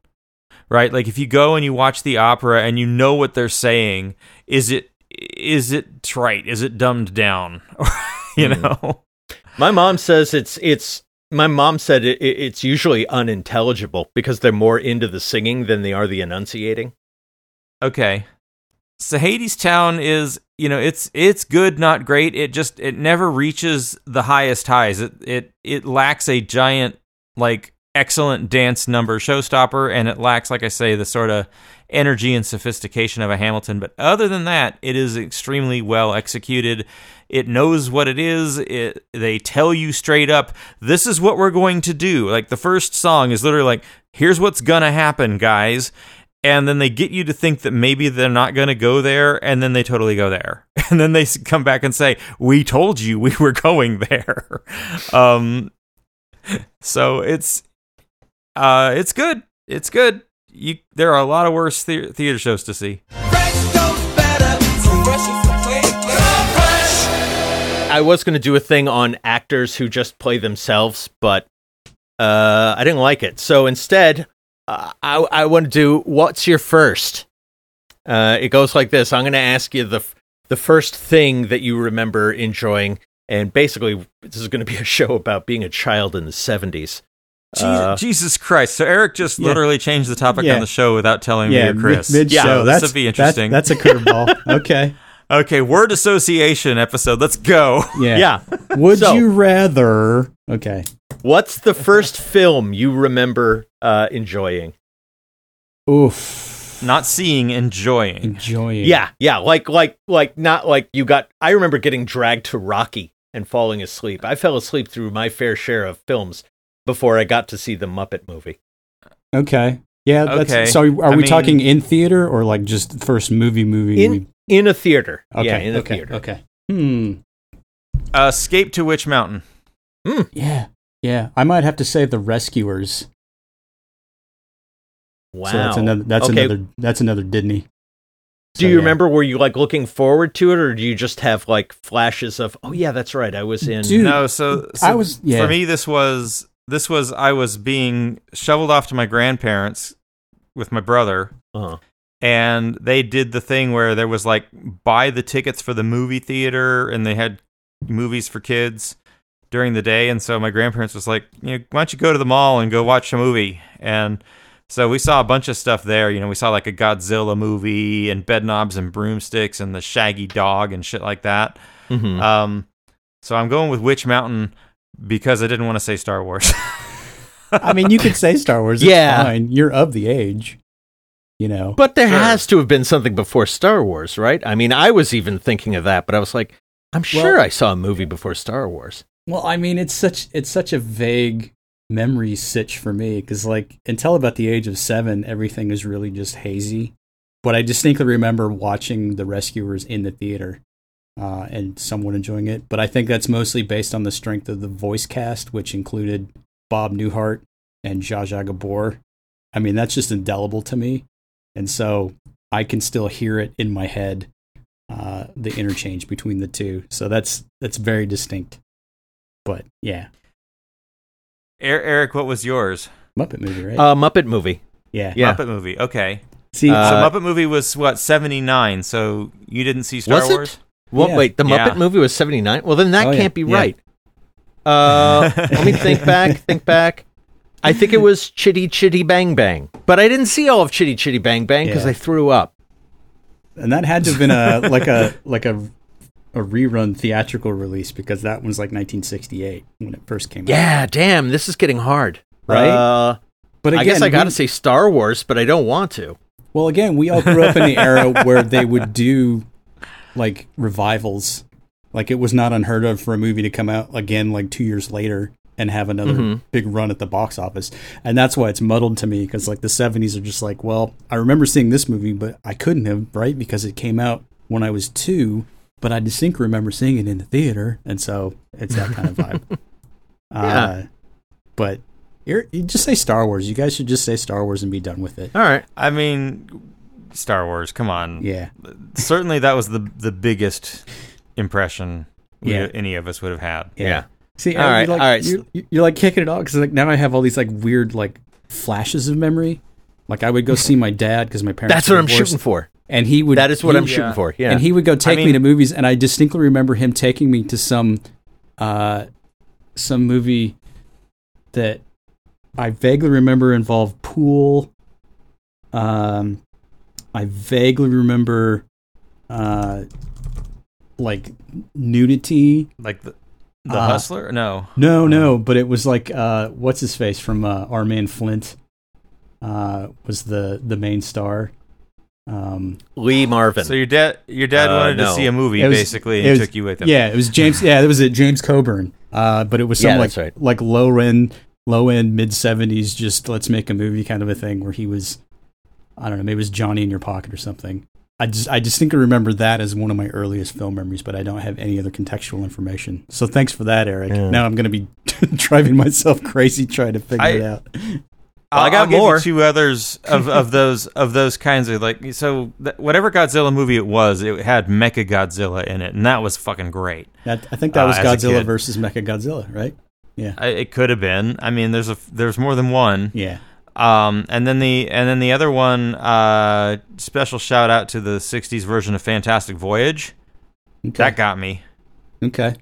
Right? Like if you go and you watch the opera and you know what they're saying, is it is it trite? Is it dumbed down? you hmm. know? My mom says it's it's. My mom said it, it- it's usually unintelligible because they're more into the singing than they are the enunciating. Okay. So Hadestown is, you know, it's it's good, not great. It just it never reaches the highest highs. It it it lacks a giant like excellent dance number showstopper and it lacks like I say the sort of energy and sophistication of a Hamilton, but other than that, it is extremely well executed. It knows what it is. It, they tell you straight up, this is what we're going to do. Like the first song is literally like, here's what's going to happen, guys. And then they get you to think that maybe they're not going to go there and then they totally go there. And then they come back and say we told you we were going there. Um so it's uh it's good. It's good. You there are a lot of worse the- theater shows to see I was going to do a thing on actors who just play themselves, but uh, I didn't like it. So instead, uh, I, I want to do what's your first. Uh, it goes like this. I'm going to ask you the f- the first thing that you remember enjoying, and basically, this is going to be a show about being a child in the 70s. Je- Uh, jesus christ so eric just Yeah. literally changed the topic Yeah. on the show without telling yeah, me or chris mid Yeah, show. this that's would be that- interesting that's a curveball. okay. Okay word association episode let's go Yeah. yeah. Would So- you rather? Okay. What's the first film you remember uh, enjoying? Oof. not seeing enjoying Enjoying. Yeah, yeah, like like like not like you got I remember getting dragged to Rocky and falling asleep. I fell asleep through my fair share of films before I got to see the Muppet movie. Okay. Yeah. That's, Okay. So are I we mean- talking in theater or like just first movie movie? In in a theater. okay. Yeah, in a okay. theater. Okay. Hmm. Uh, escape to Witch Mountain. Yeah. Yeah. I might have to say the Rescuers. Wow. So that's another. That's Okay. another. That's another Disney. Do you yeah. remember were you like looking forward to it or do you just have like flashes of oh yeah, that's right. I was in Dude, no, so, so I was- yeah. for me. This was this was I was being shoveled off to my grandparents with my brother, uh and they did the thing where there was like buy the tickets for the movie theater, and they had movies for kids during the day, and so my grandparents was like, you know, why don't you go to the mall and go watch a movie and. So we saw a bunch of stuff there. You know, we saw like a Godzilla movie and Bedknobs and Broomsticks and the Shaggy Dog and shit like that. mhm. Um, so I'm going with Witch Mountain because I didn't want to say Star Wars. I mean, you could say Star Wars. It's Yeah. Fine. You're of the age. You know. But there Sure. has to have been something before Star Wars, right? I mean, I was even thinking of that, but I was like, I'm sure Well- I saw a movie before Star Wars. Well, I mean, it's such it's such a vague memory sitch for me because, like, until about the age of seven, everything is really just hazy. But I distinctly remember watching The Rescuers in the theater uh, and somewhat enjoying it. But I think that's mostly based on the strength of the voice cast, which included Bob Newhart and Zsa Zsa Gabor. I mean, that's just indelible to me, and so I can still hear it in my head, uh, the interchange between the two. So that's that's very distinct. But yeah, Er- Eric, what was yours? Muppet movie, right? Uh, Muppet movie. yeah. yeah. Muppet movie. Okay. See, Uh, so Muppet movie was what seventy nine. So you didn't see Star Was it? Wars? Well, Yeah. wait, the Yeah. Muppet movie was 79? Well, then that Oh, can't be Yeah. right. Uh, let me think back, think back. I think it was Chitty Chitty Bang Bang. But I didn't see all of Chitty Chitty Bang Bang because Yeah. I threw up. and that had to have been a like a like a a rerun theatrical release because that was like 1968 when it first came out. Yeah, damn, this is getting hard. Right? Uh, But again, I guess I got to say Star Wars, but I don't want to. Well, again, we all grew up in the era where they would do like revivals. Like it was not unheard of for a movie to come out again like 2 years later and have another Mhm. big run at the box office. And that's why it's muddled to me cuz like the 70s are just like, well, I remember seeing this movie, but I couldn't have, right? Because it came out when I was 2 but I distinctly remember seeing it in the theater, and so it's that kind of vibe. uh, but you're, you just say Star Wars. You guys should just say Star Wars and be done with it. All right. I mean, Star Wars. Come on. Yeah, Certainly, that was the the biggest impression we- Yeah. any of us would have had. Yeah. See, All right, you're like, all right. You're, you're like kicking it off because like now I have all these like weird like flashes of memory. Like I would go see my dad because my parents. That's were what I'm shooting for. And he would. That is what he- I'm shooting for. Yeah. And he would go take me mean- to movies, and I distinctly remember him taking me to some, uh, some movie that I vaguely remember involved pool. Um, I vaguely remember, uh, like nudity. Like the the Uh, Hustler. No. No, no, but it was like uh, what's his face from uh, Our Man Flint uh, was the the main star. Um, Lee Marvin. So your dad your dad Uh, wanted no. to see a movie was- basically it and was- took you with him. Yeah, it was James. Yeah, it was it James Coburn. Uh, but it was some Yeah, like right. like low end, low end, mid seventies. Just let's make a movie kind of a thing where he was, I don't know, maybe it was Johnny in your pocket or something. I just I distinctly remember that as one of my earliest film memories, but I don't have any other contextual information. So thanks for that, Eric. Yeah. Now I'm going to be driving myself crazy trying to figure I- it out. I'll, I got I'll give you more. two others of, of those of those kinds of like so th- whatever Godzilla movie it was, it had Mecha Godzilla in it, and that was fucking great. That, I think that Uh, was as a Godzilla versus Mecha Godzilla, right? Yeah, I, it could have been. I mean, there's a there's more than one. yeah. Um, and then the and then the other one, uh, special shout out to the '60s version of Fantastic Voyage. Okay. That got me. okay.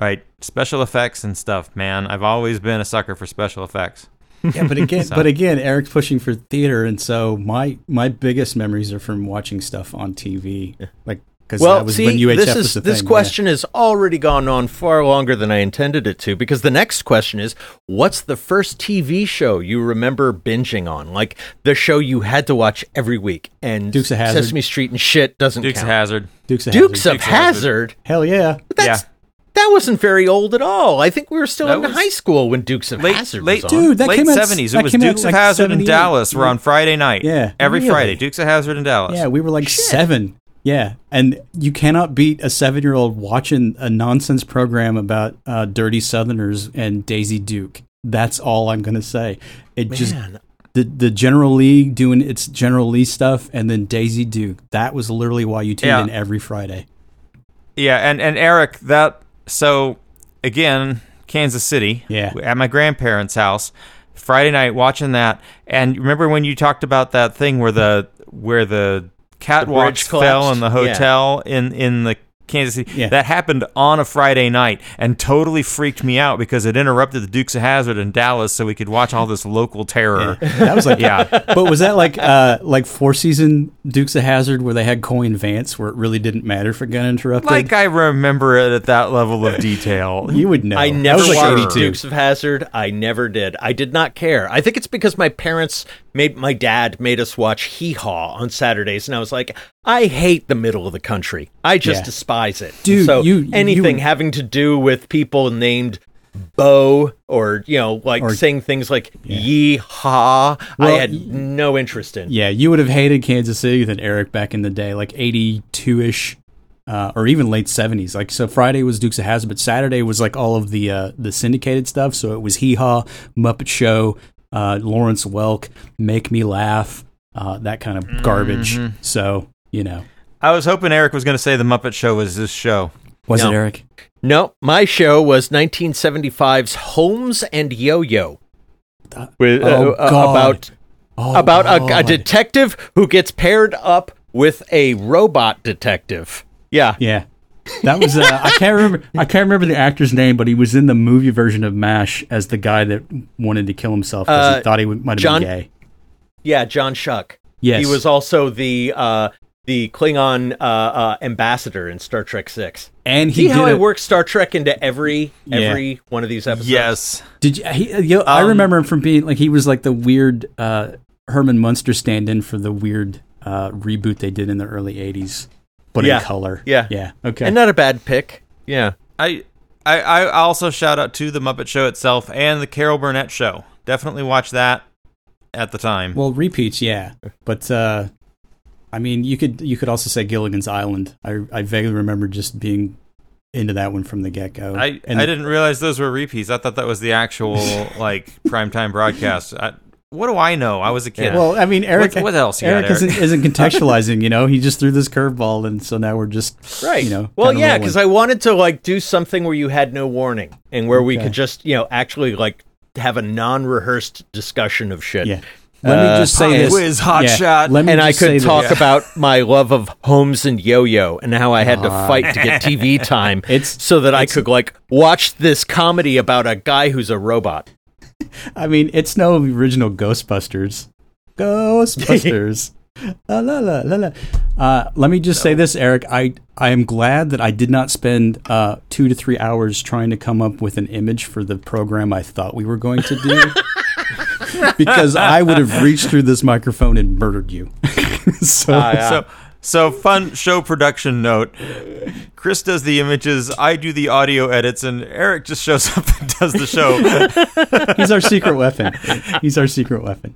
Right, special effects and stuff, man. I've always been a sucker for special effects. Yeah, but again, So- but again, Eric's pushing for theater, and so my my biggest memories are from watching stuff on TV, like because well, that was see, when UHF this was is this thing. question has already gone on far longer than I intended it to. Because the next question is, what's the first TV show you remember binging on? Like the show you had to watch every week, and Dukes of Hazzard. Sesame Street and shit doesn't Dukes of count. Hazzard. Yeah. Dukes of Hazzard. Dukes Hazzard. of Hazzard. Hell yeah! That's Yeah. that wasn't very old at all. I think we were still That in was high school when Dukes of late- Hazzard late- was on. Dude, that Late came out '70s. that It was came out Dukes like of Hazzard in 78. Dallas. Were on Friday night. Yeah, every really? Friday. Dukes of Hazzard in Dallas. Yeah, we were like seven. Yeah, and you cannot beat a seven-year-old watching a nonsense program about uh, dirty Southerners and Daisy Duke. That's all I'm gonna say. It just the the General Lee doing its General Lee stuff, and then Daisy Duke. That was literally why you tuned Yeah. in every Friday. Yeah, and and Eric, that so again, Kansas City. Yeah. At my grandparents' house, Friday night watching that. And remember when you talked about that thing where the where the catwalks bridge fell in the hotel in in the Kansas City. Yeah. That happened on a Friday night and totally freaked me out because it interrupted the Dukes of Hazzard in Dallas so we could watch all this local terror. That was like Yeah. But was that like uh like four season Dukes of Hazzard where they had Coy and Vance where it really didn't matter if it got interrupted? Like I remember it at that level of detail. you would know. I never was like watched 82. Dukes of Hazzard. I never did. I did not care. I think it's because my parents made my dad made us watch Hee Haw on Saturdays, and I was like, I hate the middle of the country. I just Yeah. despise it. Dude, so you- anything you- having to do with people named Bo or you know like Or- saying things like Yee Haw, I had no interest in. Yeah, you would have hated Kansas City than Eric back in the day, like eighty two ish. Uh, or even late seventies. Like so, Friday was Dukes of Hazzard, but Saturday was like all of the uh, the syndicated stuff. So it was Hee Haw, Muppet Show, uh, Lawrence Welk, Make Me Laugh, uh, that kind of garbage. Mm-hmm. So you know, I was hoping Eric was going to say the Muppet Show was this show. was No. it Eric? No, my show was 1975's Holmes and Yo-Yo. With, Oh, uh, about Oh, about a, a detective who gets paired up with a robot detective. Yeah. Yeah. That was uh, I can't remember I can't remember the actor's name, but he was in the movie version of MASH as the guy that wanted to kill himself because Uh, he thought he might have John- been gay. Yeah, John Schuck. Yes. He was also the uh, the Klingon uh, uh, ambassador in Star Trek 6. and See he how did I a- work Star Trek into every Yeah. every one of these episodes? Yes. Did you, he, you know, I Um, remember him from being like he was like the weird uh, Herman Munster stand-in for the weird uh, reboot they did in the early '80s, but Yeah. in color. Yeah. yeah, okay. And not a bad pick. Yeah. I, I I also shout out to the Muppet Show itself and the Carol Burnett Show. Definitely watch that at the time. well, repeats, yeah, but uh, I mean, you could you could also say Gilligan's Island. I I vaguely remember just being into that one from the get go. I, I didn't realize those were repeats. I thought that was the actual like primetime broadcast. I, what do I know? I was a kid. Well, I mean, Eric. What- what else you Eric, got, Eric? Isn't, isn't contextualizing. You know, he just threw this curveball, and so now we're just Right. You know, well, yeah, because I wanted to like do something where you had no warning and where we could just, you know, actually like have a non-rehearsed discussion of shit. yeah. Let me uh, just say this. quiz, hot shot. Let me and I could this. talk about my love of Holmes and Yo-Yo and how I had to ah. fight to get TV time, It's- so that I could like watch this comedy about a guy who's a robot. I mean, it's no original Ghostbusters. Ghostbusters. la la la la la. Uh, let me just say this, Eric. I I am glad that I did not spend uh, two to three hours trying to come up with an image for the program I thought we were going to do, because I would have reached through this microphone and murdered you. so So, so fun show production note. Chris does the images, I do the audio edits, and Eric just shows up and does the show. he's our secret weapon. He's our secret weapon.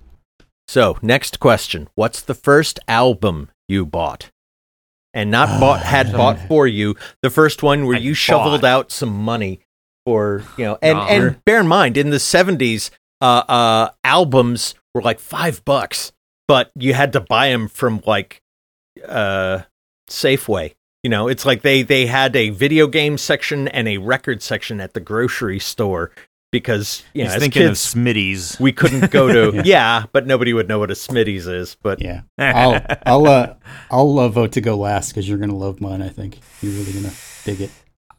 So, next question: What's the first album you bought? And not bought had bought for you. The first one where I you shoveled out some money for you know. And Nah. and bear in mind, in the seventies, uh, uh, albums were like five bucks, but you had to buy them from like uh, Safeway. You know, it's like they they had a video game section and a record section at the grocery store because you know He's as thinking kids of Smitty's. we couldn't go to Yeah. yeah. but nobody would know what a Smitty's is. But Yeah, I'll I'll uh, I'll uh, vote to go last because you're gonna love mine. I think you're really gonna dig it.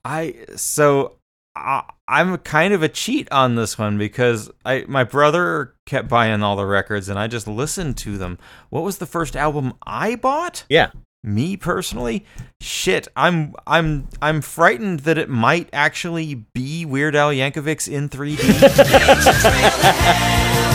I so I, I'm kind of a cheat on this one because I my brother kept buying all the records and I just listened to them. What was the first album I bought? yeah, Me personally, shit. I'm I'm I'm frightened that it might actually be Weird Al Yankovic's in 3D.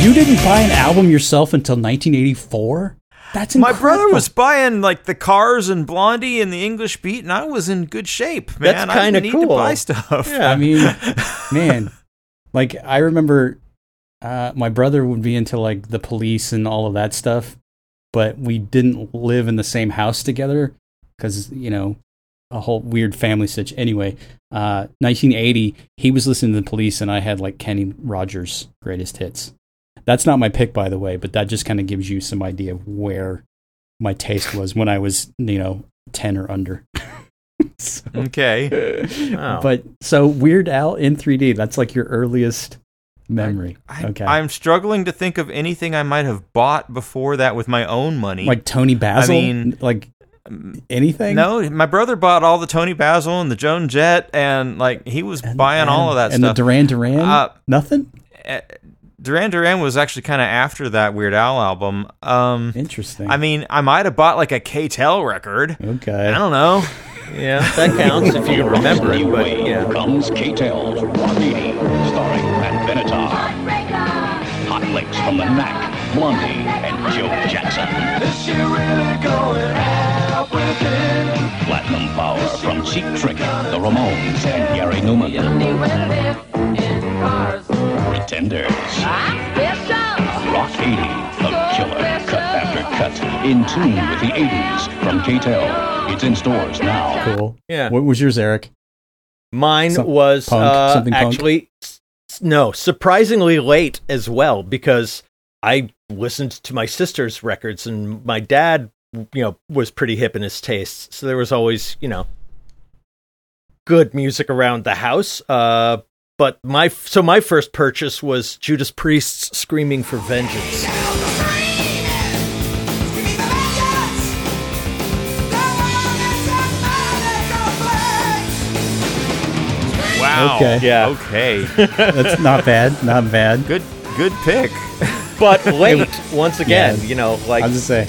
You didn't buy an album yourself until 1984. That's My brother was buying like the Cars and Blondie and the English Beat, and I was in good shape, man. That's kinda didn't to cool. buy stuff. yeah. I mean, man, like I remember, uh, my brother would be into like the police and all of that stuff, but we didn't live in the same house together because you know a whole weird family situation. Anyway, uh, 1980, he was listening to the police, and I had like Kenny Rogers' greatest hits. That's not my pick, by the way, but that just kind of gives you some idea of where my taste was when I was, you know, 10 or under. So- Okay. Wow. But so Weird Al in 3D, that's like your earliest memory. I, okay. I'm struggling to think of anything I might have bought before that with my own money. like Toni Basil? I mean, like anything? no, my brother bought all the Toni Basil and the Joan Jett, and like he was And- buying all of that and stuff. And the Duran Duran? Uh, Nothing? Duran Duran was actually kind of after that Weird Al album. Um, Interesting. I mean, I might have bought like a K-Tel record. okay. I don't know. yeah, that counts if you can remember it. But yeah, comes K-Tel's 180, starring Pat Benatar. Hot licks from the Knack, Blondie, and Joe Jackson. Platinum power from Cheap Trick, the Ramones, and Gary Numan. Pretenders. Rock 80, a killer cut after cut, in tune with the 80s from K-Tel. It's in stores now. Cool. Yeah. What was yours, Eric? mine Some- was punk, uh, something actually s- no surprisingly late as well because I listened to my sister's records and my dad, you know, was pretty hip in his tastes, so there was always you know good music around the house. Uh, but my so my first purchase was Judas Priest's "Screaming for Vengeance." Wow. Okay. Yeah. Okay. That's not bad. Not bad. good. Good pick. But late once again, Yeah. you know, like I was just say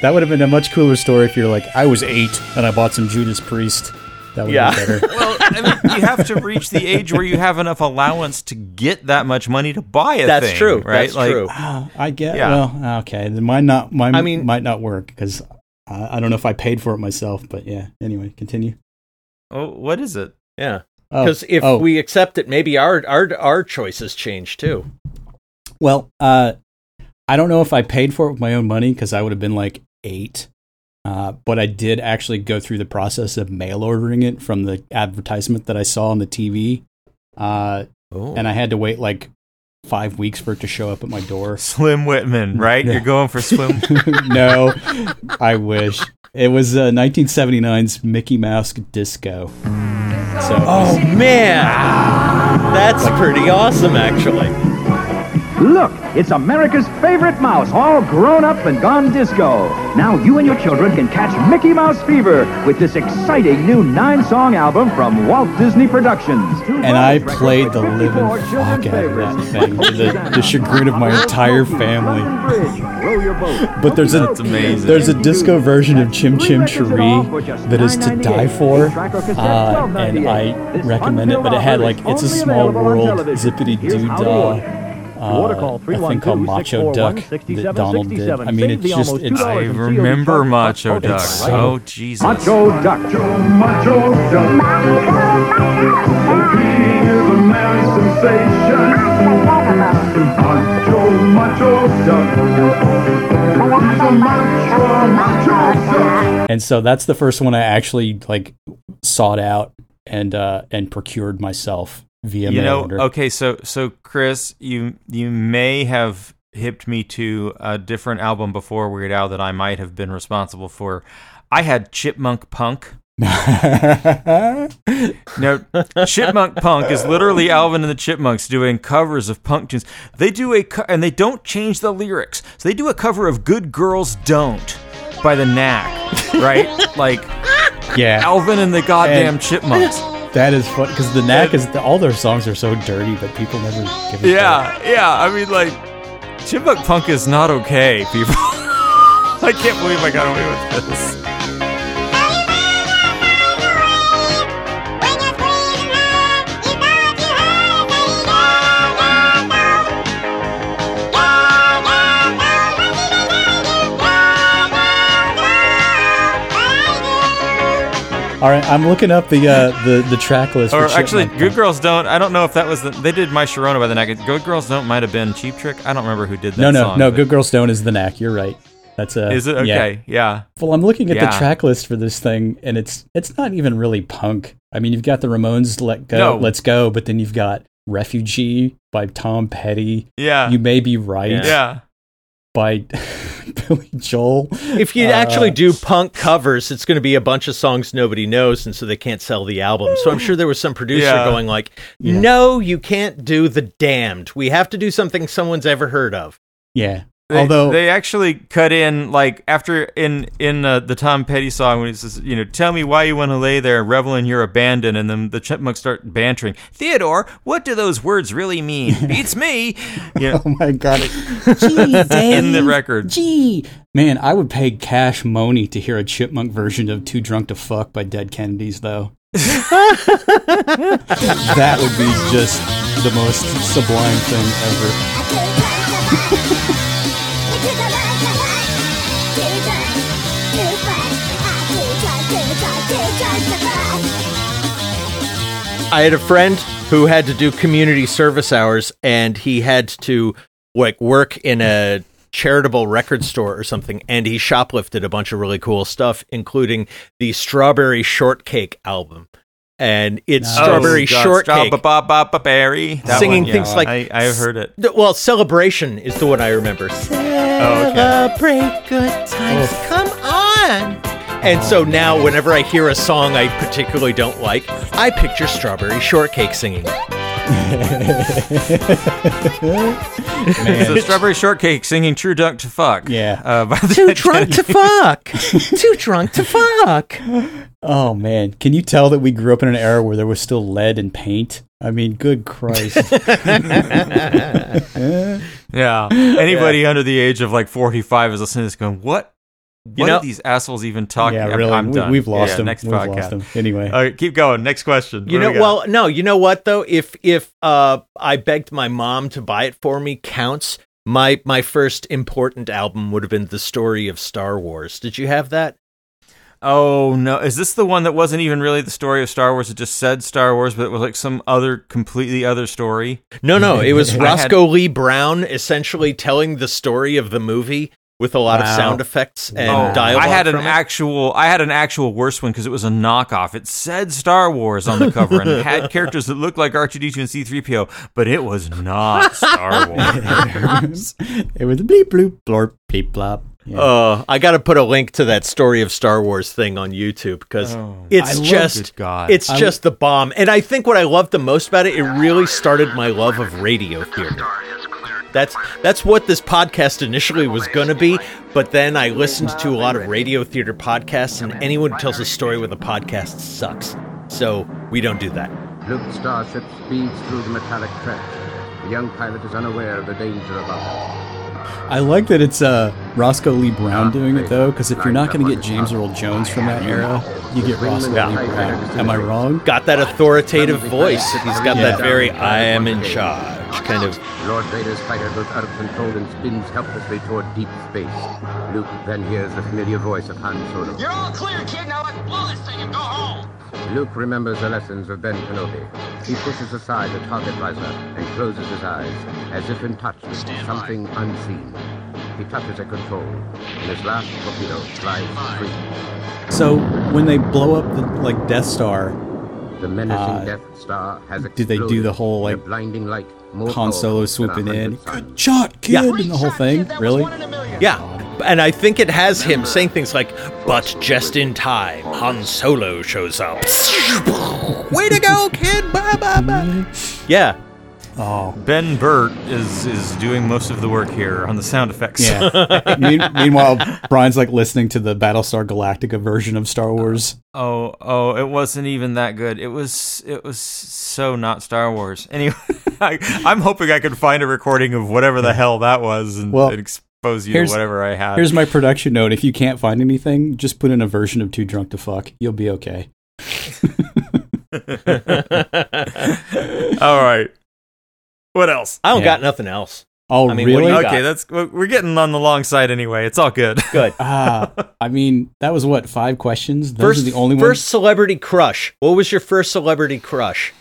that would have been a much cooler story if you're like, I was eight and I bought some Judas Priest. That would Yeah. be better. Well, I mean, you have to reach the age where you have enough allowance to get that much money to buy a that's thing, true. right? That's like, true. Oh, I get. Yeah. Well, okay. Then mine not. Mine I mean- might not work because I I don't know if I paid for it myself. But yeah. Anyway, continue. Oh, what is it? Yeah. Oh, Because if oh, we accept it, maybe our our our choices change too. well, uh, I don't know if I paid for it with my own money because I would have been like eight. Uh, but I did actually go through the process of mail ordering it from the advertisement that I saw on the TV. Uh, Oh. and I had to wait like five weeks for it to show up at my door. Slim Whitman, right? Yeah. You're going for Slim. no, I wish. It was uh, 1979's Mickey Mouse Disco. So, Oh man, that's pretty awesome, actually. Look, it's America's favorite mouse, all grown up and gone disco. Now you and your children can catch Mickey Mouse fever with this exciting new nine-song album from Walt Disney Productions. and I played the living fuck out of that thing to the, the chagrin of my entire family. But there's a there's a disco version of Chim Chim Cheree that is to die for, uh, and I recommend it. But it had like it's a small world zippity doo dah. Uh, a thing called Macho Duck that Donald did. I mean, it's just it's I remember Macho Duck. so- Oh Jesus! Macho Duck. Macho Duck. He is a man sensation. Macho, Macho Duck. He's a macho, macho duck. and so that's the first one I actually like sought out and uh, and procured myself via you know, order. okay, so so Chris, you you may have hipped me to a different album before Weird Al that I might have been responsible for. I had Chipmunk Punk. Now, Chipmunk Punk is literally Alvin and the Chipmunks doing covers of punk tunes. They do a co- and they don't change the lyrics. So they do a cover of "Good Girls Don't" by the Knack, right? like yeah, Alvin and the goddamn And- Chipmunks. That is fun because the knack is all their songs are so dirty, but people never give it. Yeah, yeah. I mean, like, Chipmunk Punk is not okay, people. I can't believe I got away with this. All right, I'm looking up the uh, the the track list. Or for actually, Good Punk. Girls Don't. I don't know if that was the. They did My Sharona by the Knack. Good Girls Don't might have been Cheap Trick. I don't remember who did that No, no, song, no. Good Girls Don't is the knack. You're right. That's a. Is it? yeah. Okay, yeah. Well, I'm looking at Yeah. the track list for this thing, and it's it's not even really punk. I mean, you've got the Ramones, "Let Go," No. "Let's Go," but then you've got "Refugee" by Tom Petty. Yeah. You may be right yeah. By Billy Joel. If you Uh, actually do punk covers, it's going to be a bunch of songs nobody knows, and so they can't sell the album. So I'm sure there was some producer Yeah. going like, Yeah. "No, you can't do the damned. We have to do something someone's ever heard of." Yeah. They, Although they actually cut in like after in in uh, the Tom Petty song when he says, you know, tell me why you want to lay there and revel in your abandon, and then the chipmunks start bantering. Theodore, what do those words really mean? Beats me. You know, Oh my god! Gee, Dave. in the record. Gee, man, I would pay cash money to hear a chipmunk version of "Too Drunk to Fuck" by Dead Kennedys, though. that would be just the most sublime thing ever. I had a friend who had to do community service hours, and he had to like work in a charitable record store or something, and he shoplifted a bunch of really cool stuff, including the Strawberry Shortcake album. And it's Nice. Strawberry Oh, God, Shortcake. Strawberry. That Singing one, yeah. things like- I, I've heard it. Well, Celebration is the one I remember. Celebrate oh, good times. Come on. And so now, whenever I hear a song I particularly don't like, I picture Strawberry Shortcake singing. it. So Strawberry Shortcake singing "True Drunk to Fuck." Yeah. uh, by the Too drunk to fuck. Too drunk to fuck. Oh man, can you tell that we grew up in an era where there was still lead and paint? I mean, good Christ. Yeah. Anybody under the age of like 45 is listening to this going, what? What know- are these assholes even talking yeah, I'm- really. I'm, we, done. we've lost Yeah, them. Next we've podcast. lost them. Anyway. All right, keep going. Next question. You What know, we well, no, you know what though? If if uh, I begged my mom to buy it for me, counts. My my first important album would have been the story of Star Wars. Did you have that? Oh no! Is this the one that wasn't even really the story of Star Wars? It just said Star Wars, but it was like some other completely other story. No, no, it was I had- Roscoe Lee Browne essentially telling the story of the movie with a lot of sound effects and Oh, dialogue. I had an actual, I had an actual worse one because it was a knockoff. It said Star Wars on the cover and it had characters that looked like R2D2 and C3PO, but it was not Star Wars. it was bleep bloop blorp bleep blop. Yeah. Uh, I got to put a link to that story of Star Wars thing on YouTube because it's I just Good God. it's I- just the bomb. And I think what I loved the most about it, it really started my love of radio theater. That's that's what this podcast initially was going to be, but then I listened to a lot of radio theater podcasts, and anyone who tells a story with a podcast sucks. So we don't do that. Luke's starship speeds through the metallic trench. The young pilot is unaware of the danger above him. I like that it's uh, Roscoe Lee Browne doing it though, because if you're not going to get James Earl Jones from that era, you get Roscoe Yeah. Lee Browne. Am I wrong? Got that authoritative voice. He's got that very "I am in charge" kind of. Lord Vader's fighter goes out of control and spins helplessly toward deep space. Luke then hears the familiar voice of Han Solo. You're all clear, kid. Now let's blow this thing and go home. Luke remembers the lessons of Ben Kenobi. He pushes aside the target visor and closes his eyes, as if in touch with something unseen. He touches a control, and his last torpedo flies free. So when they blow up the like Death Star, The menacing Uh, Death Star has a did they do the whole, in a like, blinding light more Han Solo swooping in, good shot, kid, Yeah. and the whole thing. Really? Yeah. And I think it has him saying things like, but just in time, Han Solo shows up. Way to go, kid! Ba, ba, ba. Yeah. Oh, Ben Burtt is is doing most of the work here on the sound effects. yeah. Mean- meanwhile, Brian's like listening to the Battlestar Galactica version of Star Wars. Oh, oh, it wasn't even that good. It was, it was so not Star Wars. Anyway, I, I'm hoping I can find a recording of whatever the hell that was and, Well, and expose you to whatever I had. Here's my production note: If you can't find anything, just put in a version of Too Drunk to Fuck. You'll be okay. All right. What else? I don't Yeah. got nothing else. Oh, I mean, what do really? you got? Okay, that's we're getting on the long side anyway. It's all good. Good. Ah, I mean, that was what five questions. Those First, are the only first celebrity crush. What was your first celebrity crush?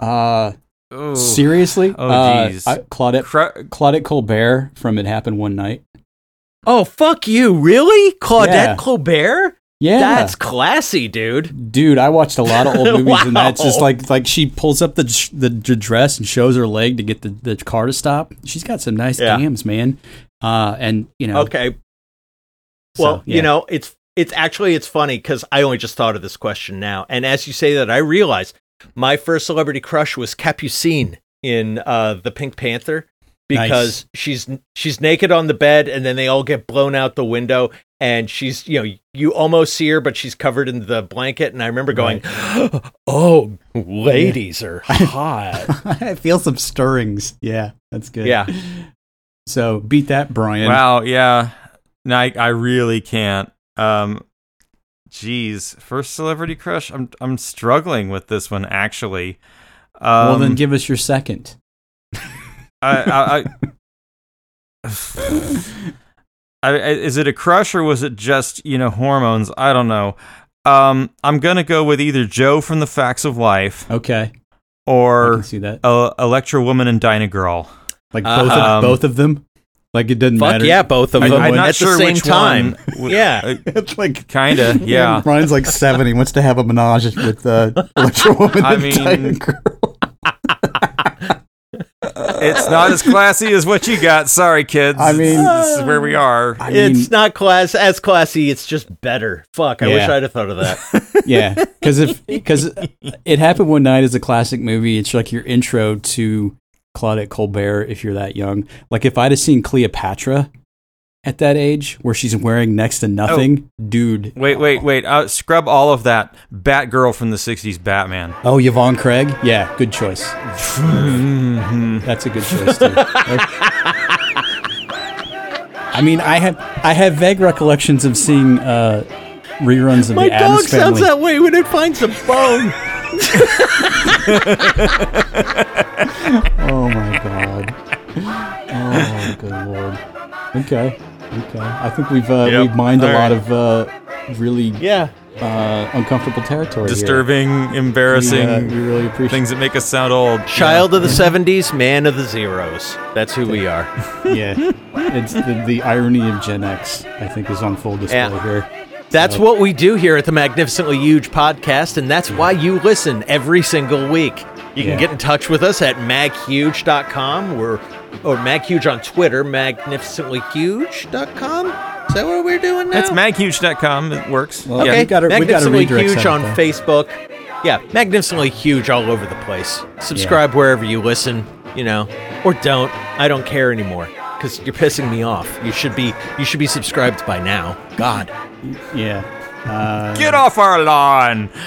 ones. Uh, Ooh. seriously? Oh, Uh, jeez. I- Claudette Cru- Claudette Colbert from It Happened One Night. Oh, fuck you. Really? Claudette Yeah. Colbert? Yeah, That's classy, dude. dude. I watched a lot of old movies, and that's just like like she pulls up the the, dress and shows her leg to get the, the car to stop. She's got some nice Yeah. gams, man. Uh, and you know, Okay. so, Well, yeah. you know, it's it's actually it's funny because I only just thought of this question now, and as you say that, I realize my first celebrity crush was Capucine in uh, the Pink Panther because she's she's naked on the bed, and then they all get blown out the window, and she's you know you almost see her, but she's covered in the blanket, and I remember going, "Oh, ladies are hot." I feel some stirrings. Yeah, that's good. yeah, So beat that, Brian. Wow, yeah. No, I, I really can't. Um Jeez, first celebrity crush. I'm I'm struggling with this one actually. Um, well, then give us your second. I, I, I, I, is it a crush or was it just you know hormones? I don't know. Um, I'm gonna go with either Jo from The Facts of Life Okay, or can see that. uh, Electra Woman and Dyna Girl. Like both Um, of both of them. Like it doesn't fuck matter. yeah, both of I- them I'm at not the sure same which time. one yeah. uh, It's like kinda, yeah. Brian's like seven. He wants to have a menage with uh, Electra Woman. I and mean- Tiger Girl. It's not as classy as what you got. Sorry, kids. I mean- this is where we are. I it's not class as classy. It's just better. Fuck! I wish I'd have thought of that. yeah, because if because it happened one night is a classic movie. It's like your intro to Claudette Colbert if you're that young. Like if I'd have seen Cleopatra at that age, where she's wearing next to nothing, dude. Wait, wait, wait. Uh, scrub all of that. Batgirl from the '60s, Batman. Oh, Yvonne Craig. Yeah, good choice. That's a good choice too. I mean, I have I have vague recollections of seeing uh, reruns of My the dog sounds that way when it finds a bone. Oh my god. Oh good lord. Okay. Okay. I think we've uh, Yep. we've mined a All lot right. of uh, really Yeah. uh, uncomfortable territory. here. Disturbing, embarrassing We, uh, we really appreciate things that make us sound old. Child of the 70s, man of the zeros. That's who we are. Yeah, it's the, the irony of Gen X. I think is on full display Yeah. here. That's what we do here at the Magnificently Huge podcast, and that's why you listen every single week. You can get in touch with us at maghuge.com or, or maghuge on Twitter, magnificentlyhuge.com. Is that what we're doing now? That's maghuge.com. It works. Well, Okay, we gotta- we gotta Magnificently redirect Huge on though. Facebook. Yeah, Magnificently Huge all over the place. Subscribe wherever you listen, you know, or don't. I don't care anymore because you're pissing me off. You should be you should be subscribed by now. God. Yeah. Uh, Get off our lawn.